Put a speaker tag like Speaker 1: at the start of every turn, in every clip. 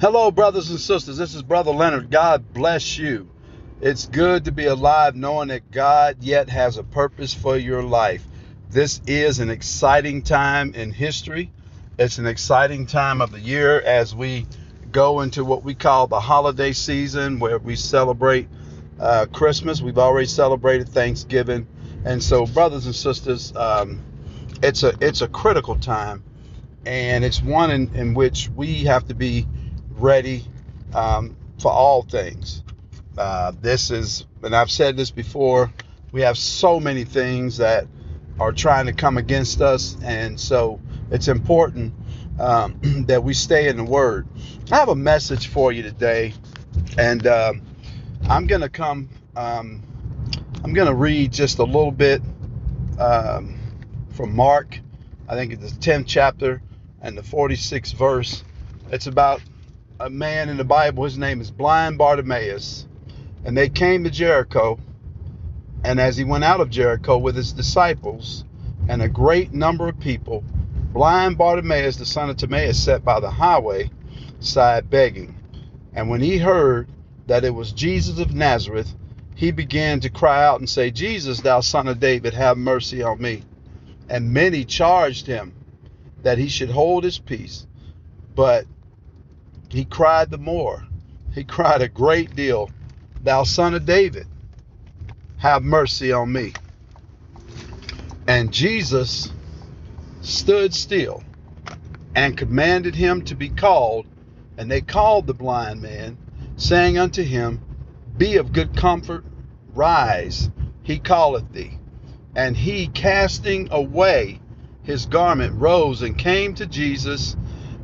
Speaker 1: Hello, brothers and sisters. This is Brother Leonard. God bless you. It's good to be alive knowing that God yet has a purpose for your life. This is an exciting time in history. It's an exciting time of the year as we go into what we call the holiday season where we celebrate uh, Christmas. We've already celebrated Thanksgiving. And so, brothers and sisters, um, it's a it's a critical time and it's one in, in which we have to be ready um, for all things. Uh, this is, and I've said this before, we have so many things that are trying to come against us, and so it's important um, that we stay in the Word. I have a message for you today, and um, I'm going to come, um, I'm going to read just a little bit um, from Mark. I think it's the 10th chapter and the 46th verse. It's about a man in the Bible. His name is blind Bartimaeus. And they came to Jericho. And as he went out of Jericho with his disciples and a great number of people, blind Bartimaeus, the son of Timaeus, sat by the highway side begging. And when he heard that it was Jesus of Nazareth, he began to cry out and say, Jesus, thou son of David, have mercy on me. And many charged him that he should hold his peace. But he cried the more. He cried a great deal, Thou son of David, have mercy on me. And Jesus stood still and commanded him to be called. And they called the blind man, saying unto him, Be of good comfort, rise, he calleth thee. And he, casting away his garment, rose and came to Jesus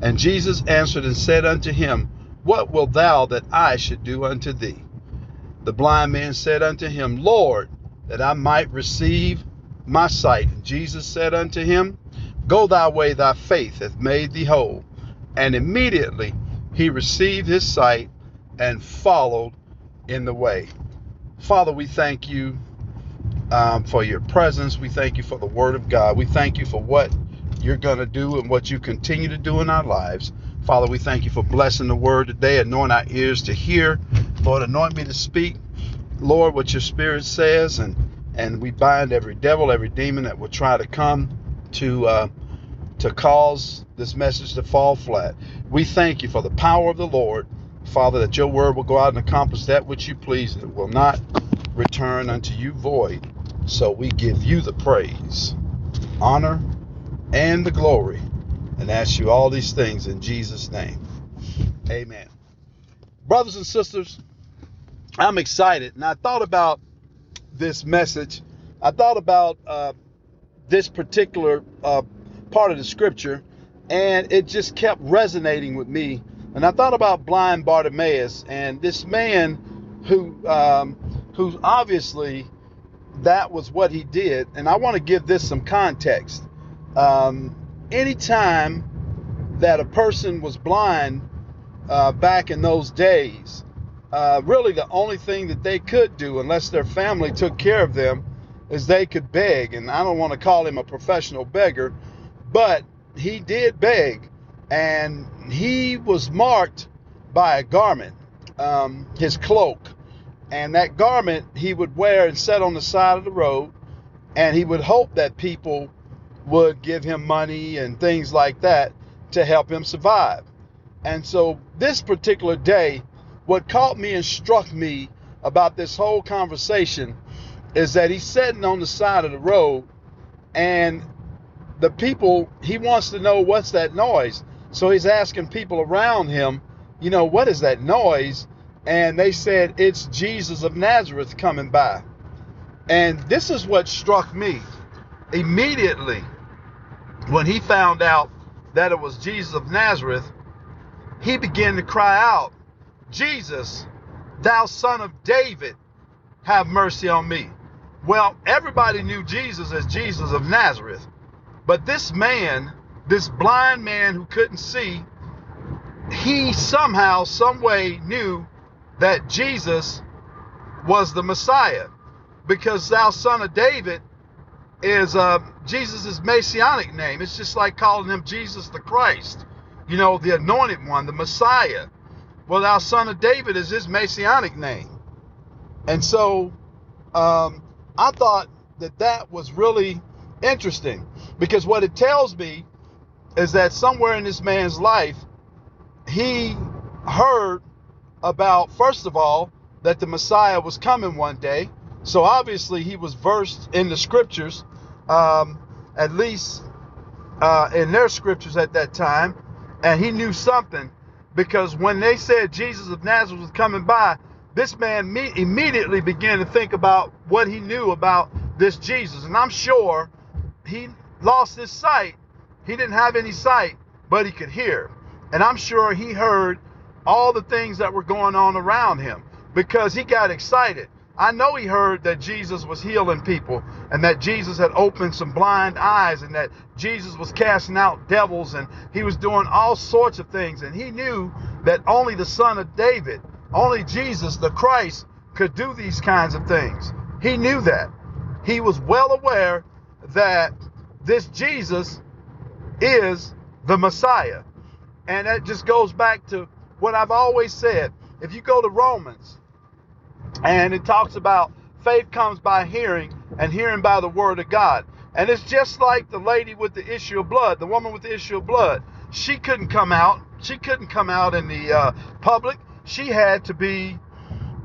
Speaker 1: and Jesus answered and said unto him, What wilt thou that I should do unto thee? The blind man said unto him, Lord, that I might receive my sight. And Jesus said unto him, Go thy way, thy faith hath made thee whole. And immediately he received his sight and followed in the way. Father, we thank you um, for your presence. We thank you for the word of God. We thank you for what you're going to do and what you continue to do in our lives. Father, we thank you for blessing the word today, anoint our ears to hear. Lord, anoint me to speak, Lord, what your spirit says, and and we bind every devil, every demon that will try to come to uh, to cause this message to fall flat. We thank you for the power of the Lord, Father, that your word will go out and accomplish that which you please, and it will not return unto you void. So we give you the praise, honor, and the glory. And ask you all these things in Jesus' name. Amen. Brothers and sisters, I'm excited. And I thought about this message. I thought about uh, this particular uh, part of the scripture, and it just kept resonating with me. And I thought about blind Bartimaeus and this man who, um, who obviously that was what he did. And I want to give this some context um, anytime that a person was blind uh, back in those days, uh, really the only thing that they could do, unless their family took care of them, is they could beg. And I don't want to call him a professional beggar, but he did beg. And he was marked by a garment, um, his cloak. And that garment he would wear and set on the side of the road. And he would hope that people would give him money and things like that to help him survive. And so, this particular day, what caught me and struck me about this whole conversation is that he's sitting on the side of the road and the people, he wants to know what's that noise. So he's asking people around him, you know, what is that noise? And they said, it's Jesus of Nazareth coming by. And this is what struck me immediately when he found out that it was Jesus of Nazareth, he began to cry out, Jesus, thou son of David, have mercy on me. Well, everybody knew Jesus as Jesus of Nazareth, but this man, this blind man who couldn't see, he somehow, some way knew that Jesus was the Messiah because thou son of David is uh, Jesus' messianic name. It's just like calling him Jesus the Christ, you know, the anointed one, the Messiah. Well, our son of David is his messianic name. And so um, I thought that that was really interesting because what it tells me is that somewhere in this man's life, he heard about, first of all, that the Messiah was coming one day. So obviously he was versed in the scriptures, um, at least uh, in their scriptures at that time, and he knew something because when they said Jesus of Nazareth was coming by, this man me- immediately began to think about what he knew about this Jesus. And I'm sure he lost his sight. He didn't have any sight, but he could hear. And I'm sure he heard all the things that were going on around him because he got excited. I know he heard that Jesus was healing people and that Jesus had opened some blind eyes and that Jesus was casting out devils and he was doing all sorts of things. And he knew that only the Son of David, only Jesus, the Christ, could do these kinds of things. He knew that. He was well aware that this Jesus is the Messiah. And that just goes back to what I've always said. If you go to Romans, and it talks about faith comes by hearing, and hearing by the word of God. And it's just like the lady with the issue of blood, the woman with the issue of blood. She couldn't come out. She couldn't come out in the uh, public. She had to be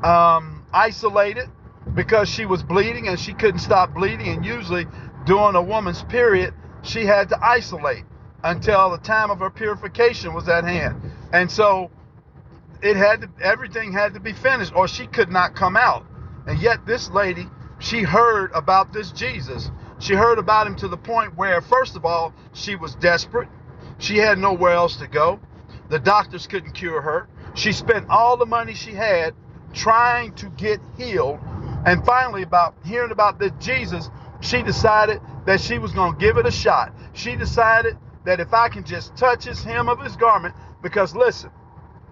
Speaker 1: um, isolated because she was bleeding and she couldn't stop bleeding. And usually, during a woman's period, she had to isolate until the time of her purification was at hand. And so it had to, everything had to be finished or she could not come out. And yet this lady, she heard about this Jesus. She heard about him to the point where first of all, she was desperate. She had nowhere else to go. The doctors couldn't cure her. She spent all the money she had trying to get healed. And finally, about hearing about this Jesus, she decided that she was going to give it a shot. She decided that if I can just touch his hem of his garment, because listen,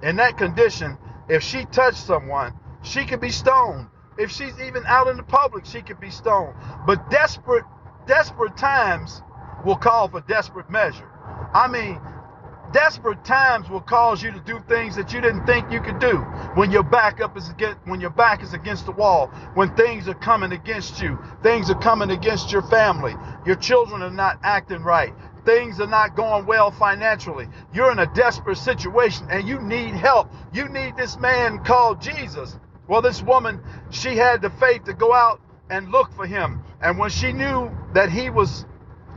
Speaker 1: in that condition, if she touched someone, she could be stoned. If she's even out in the public, she could be stoned. But desperate, desperate times will call for desperate measure. I mean, desperate times will cause you to do things that you didn't think you could do when your back up is against when your back is against the wall when things are coming against you things are coming against your family your children are not acting right things are not going well financially. You're in a desperate situation and you need help. You need this man called Jesus. Well, this woman, she had the faith to go out and look for him. And when she knew that he was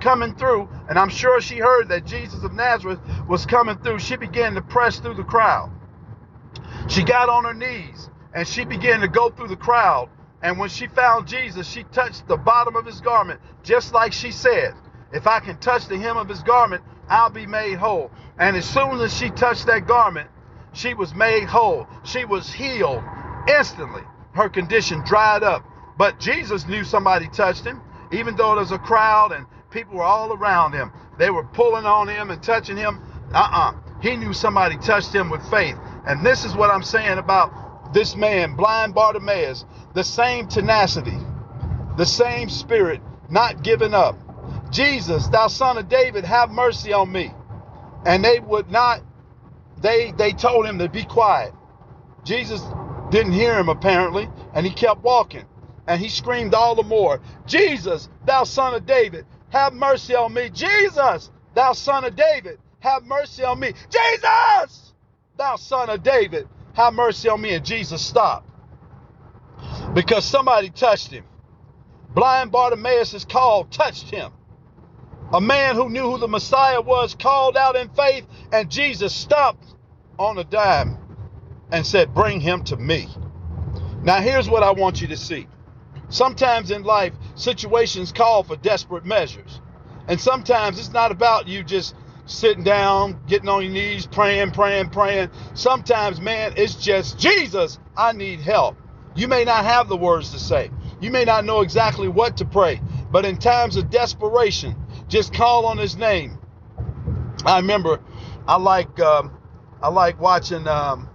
Speaker 1: coming through, and I'm sure she heard that Jesus of Nazareth was coming through, she began to press through the crowd. She got on her knees and she began to go through the crowd. And when she found Jesus, she touched the bottom of his garment, just like she said. If I can touch the hem of his garment, I'll be made whole. And as soon as she touched that garment, she was made whole. She was healed instantly. Her condition dried up. But Jesus knew somebody touched him, even though there's a crowd and people were all around him. They were pulling on him and touching him. Uh uh He knew somebody touched him with faith. And this is what I'm saying about this man, blind Bartimaeus. The same tenacity, the same spirit, not giving up. Jesus, thou son of David, have mercy on me. And they would not, they they told him to be quiet. Jesus didn't hear him apparently, and he kept walking. And he screamed all the more, Jesus, thou son of David, have mercy on me. Jesus, thou son of David, have mercy on me. Jesus, thou son of David, have mercy on me. And Jesus stopped because somebody touched him. Blind Bartimaeus is called, touched him. A man who knew who the Messiah was called out in faith, and Jesus stopped on a dime and said, Bring him to me. Now, here's what I want you to see. Sometimes in life, situations call for desperate measures. And sometimes it's not about you just sitting down, getting on your knees, praying, praying, praying. Sometimes, man, it's just, Jesus, I need help. You may not have the words to say, you may not know exactly what to pray, but in times of desperation, just call on his name. I remember I like um, I like watching um,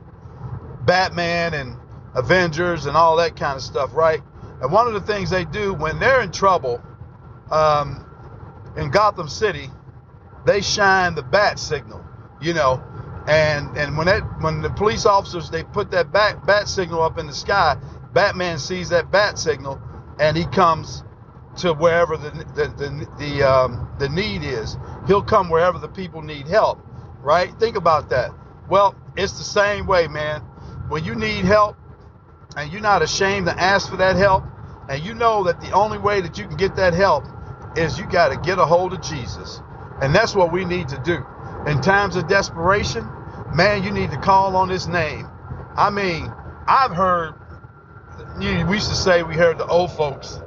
Speaker 1: Batman and Avengers and all that kind of stuff, right? And one of the things they do when they're in trouble um, in Gotham City, they shine the bat signal, you know, And and when that when the police officers they put that bat bat signal up in the sky, Batman sees that bat signal and he comes to wherever the the the, the um, the need is. He'll come wherever the people need help, right? Think about that. Well, it's the same way, man. When you need help and you're not ashamed to ask for that help, and you know that the only way that you can get that help is you got to get a hold of Jesus. And that's what we need to do. In times of desperation, man, you need to call on his name. I mean, I've heard, we used to say, we heard the old folks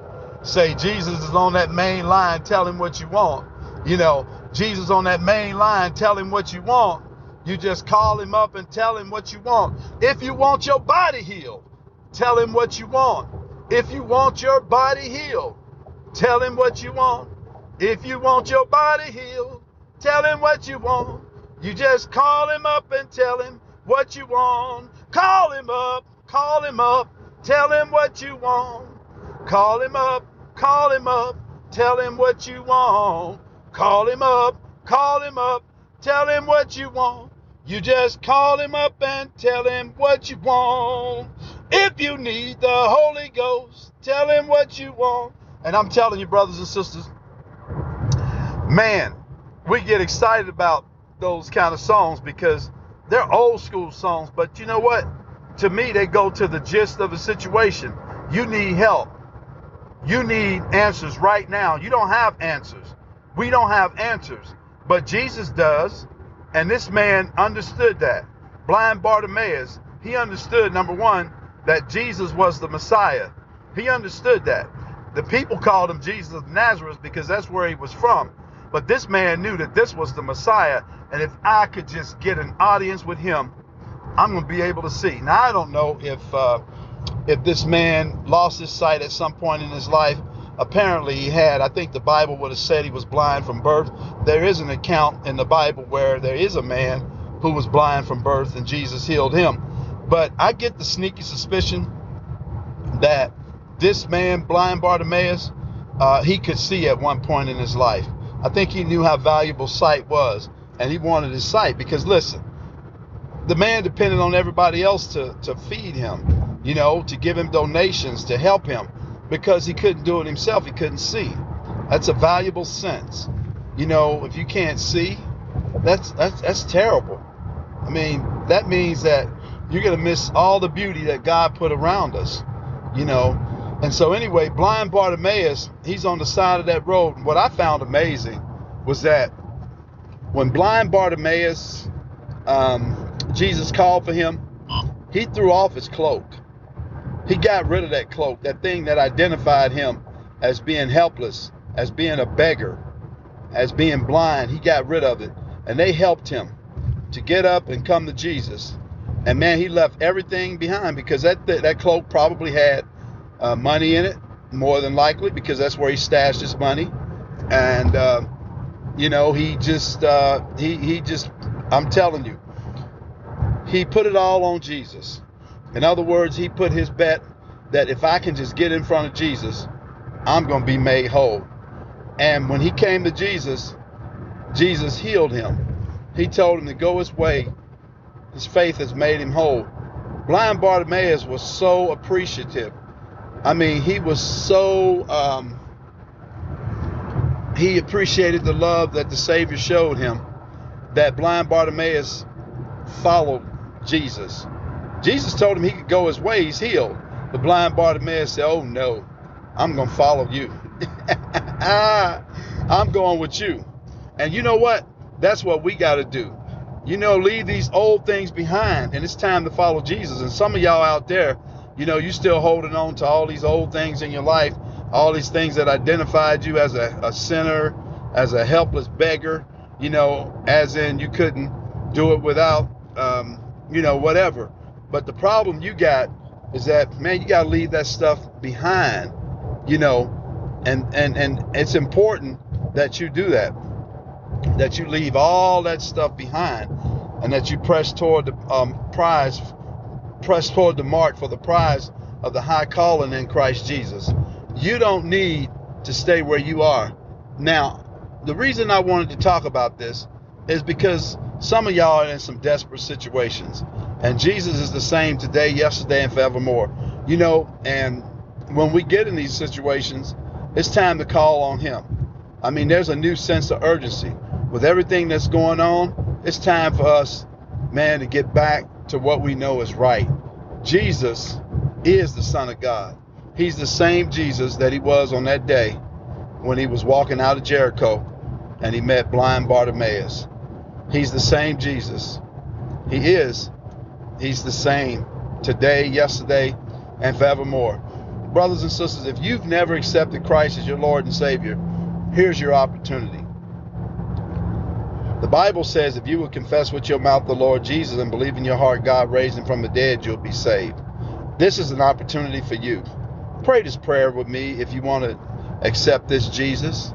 Speaker 1: say, Jesus is on that main line, tell him what you want. You know, Jesus on that main line, tell him what you want. You just call him up and tell him what you want. If you want your body healed, tell him what you want. If you want your body healed, tell him what you want. If you want your body healed, tell him what you want. You just call him up and tell him what you want. Call him up, call him up, tell him what you want. Call him up, call him up, tell him what you want. Call him up, call him up, tell him what you want. You just call him up and tell him what you want. If you need the Holy Ghost, tell him what you want. And I'm telling you, brothers and sisters, man, we get excited about those kind of songs because they're old school songs. But you know what? To me, they go to the gist of the situation. You need help. You need answers right now. You don't have answers. We don't have answers. But Jesus does. And this man understood that. Blind Bartimaeus, he understood, number one, that Jesus was the Messiah. He understood that. The people called him Jesus of Nazareth because that's where he was from. But this man knew that this was the Messiah. And if I could just get an audience with him, I'm going to be able to see. Now, I don't know if uh, if this man lost his sight at some point in his life. Apparently, he had. I think the Bible would have said he was blind from birth. There is an account in the Bible where there is a man who was blind from birth and Jesus healed him. But I get the sneaky suspicion that this man, blind Bartimaeus, uh, he could see at one point in his life. I think he knew how valuable sight was, and he wanted his sight because listen, the man depended on everybody else to, to feed him, you know, to give him donations, to help him, because he couldn't do it himself. He couldn't see. That's a valuable sense. You know, if you can't see, that's that's that's terrible. I mean, that means that you're gonna miss all the beauty that God put around us. You know, and so, anyway, blind Bartimaeus, he's on the side of that road. What I found amazing was that when blind Bartimaeus, um, Jesus called for him, he threw off his cloak. He got rid of that cloak, that thing that identified him as being helpless, as being a beggar, as being blind. He got rid of it. And they helped him to get up and come to Jesus. And man, he left everything behind because that, that cloak probably had uh, money in it, more than likely, because that's where he stashed his money. And uh, you know, he just uh, he he just I'm telling you, he put it all on Jesus. In other words, he put his bet that if I can just get in front of Jesus, I'm going to be made whole. And when he came to Jesus, Jesus healed him. He told him to go his way. His faith has made him whole. Blind Bartimaeus was so appreciative I mean, he was so um, he appreciated the love that the Savior showed him that blind Bartimaeus followed Jesus. Jesus told him he could go his way, he's healed. The blind Bartimaeus said, Oh no, I'm going to follow you. I'm going with you. And you know what? That's what we got to do. You know, leave these old things behind, and it's time to follow Jesus. And some of y'all out there, you know, you still holding on to all these old things in your life, all these things that identified you as a, a sinner, as a helpless beggar, you know, as in you couldn't do it without, um, you know, whatever. But the problem you got is that, man, you got to leave that stuff behind, you know, and, and, and it's important that you do that, that you leave all that stuff behind and that you press toward the um, prize press toward the mark for the prize of the high calling in Christ Jesus. You don't need to stay where you are. Now, the reason I wanted to talk about this is because Some of y'all are in some desperate situations. And Jesus is the same today, yesterday, and forevermore. You know, and when we get in these situations, it's time to call on Him. I mean, there's a new sense of urgency. With everything that's going on, it's time for us, man, to get back to what we know is right. Jesus is the Son of God. He's the same Jesus that he was on that day when he was walking out of Jericho and he met blind Bartimaeus. He's the same Jesus. He is. He's the same today, yesterday, and forevermore. Brothers and sisters, if you've never accepted Christ as your Lord and Savior, here's your opportunity. The Bible says if you will confess with your mouth the Lord Jesus and believe in your heart God raised him from the dead, you'll be saved. This is an opportunity for you. Pray this prayer with me if you want to accept this Jesus.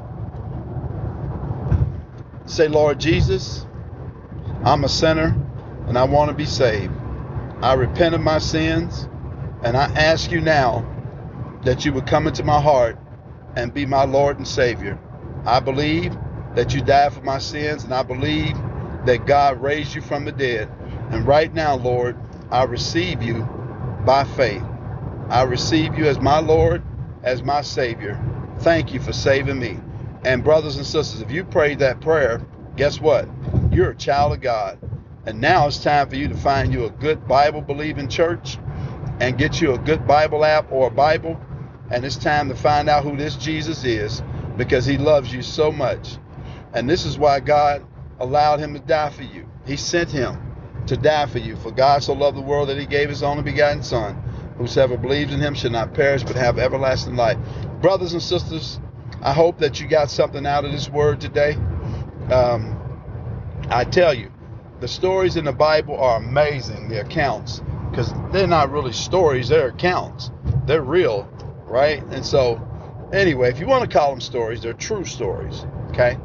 Speaker 1: Say, Lord Jesus, I'm a sinner and I want to be saved. I repent of my sins and I ask you now that you would come into my heart and be my Lord and Savior. I believe that you died for my sins and I believe that God raised you from the dead. And right now, Lord, I receive you by faith. I receive you as my Lord, as my Savior. Thank you for saving me. And brothers and sisters, if you prayed that prayer, guess what? You're a child of God. And now it's time for you to find you a good Bible believing church and get you a good Bible app or a Bible. And it's time to find out who this Jesus is because he loves you so much. And this is why God allowed him to die for you. He sent him to die for you. For God so loved the world that he gave his only begotten Son. Whosoever believes in him shall not perish but have everlasting life. Brothers and sisters, I hope that you got something out of this word today. Um, I tell you, the stories in the Bible are amazing, the accounts, because they're not really stories, they're accounts. They're real, right? And so, anyway, if you want to call them stories, they're true stories, okay?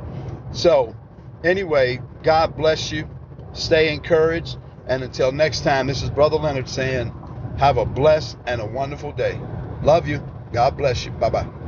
Speaker 1: So, anyway, God bless you. Stay encouraged. And until next time, this is Brother Leonard saying, have a blessed and a wonderful day. Love you. God bless you. Bye bye.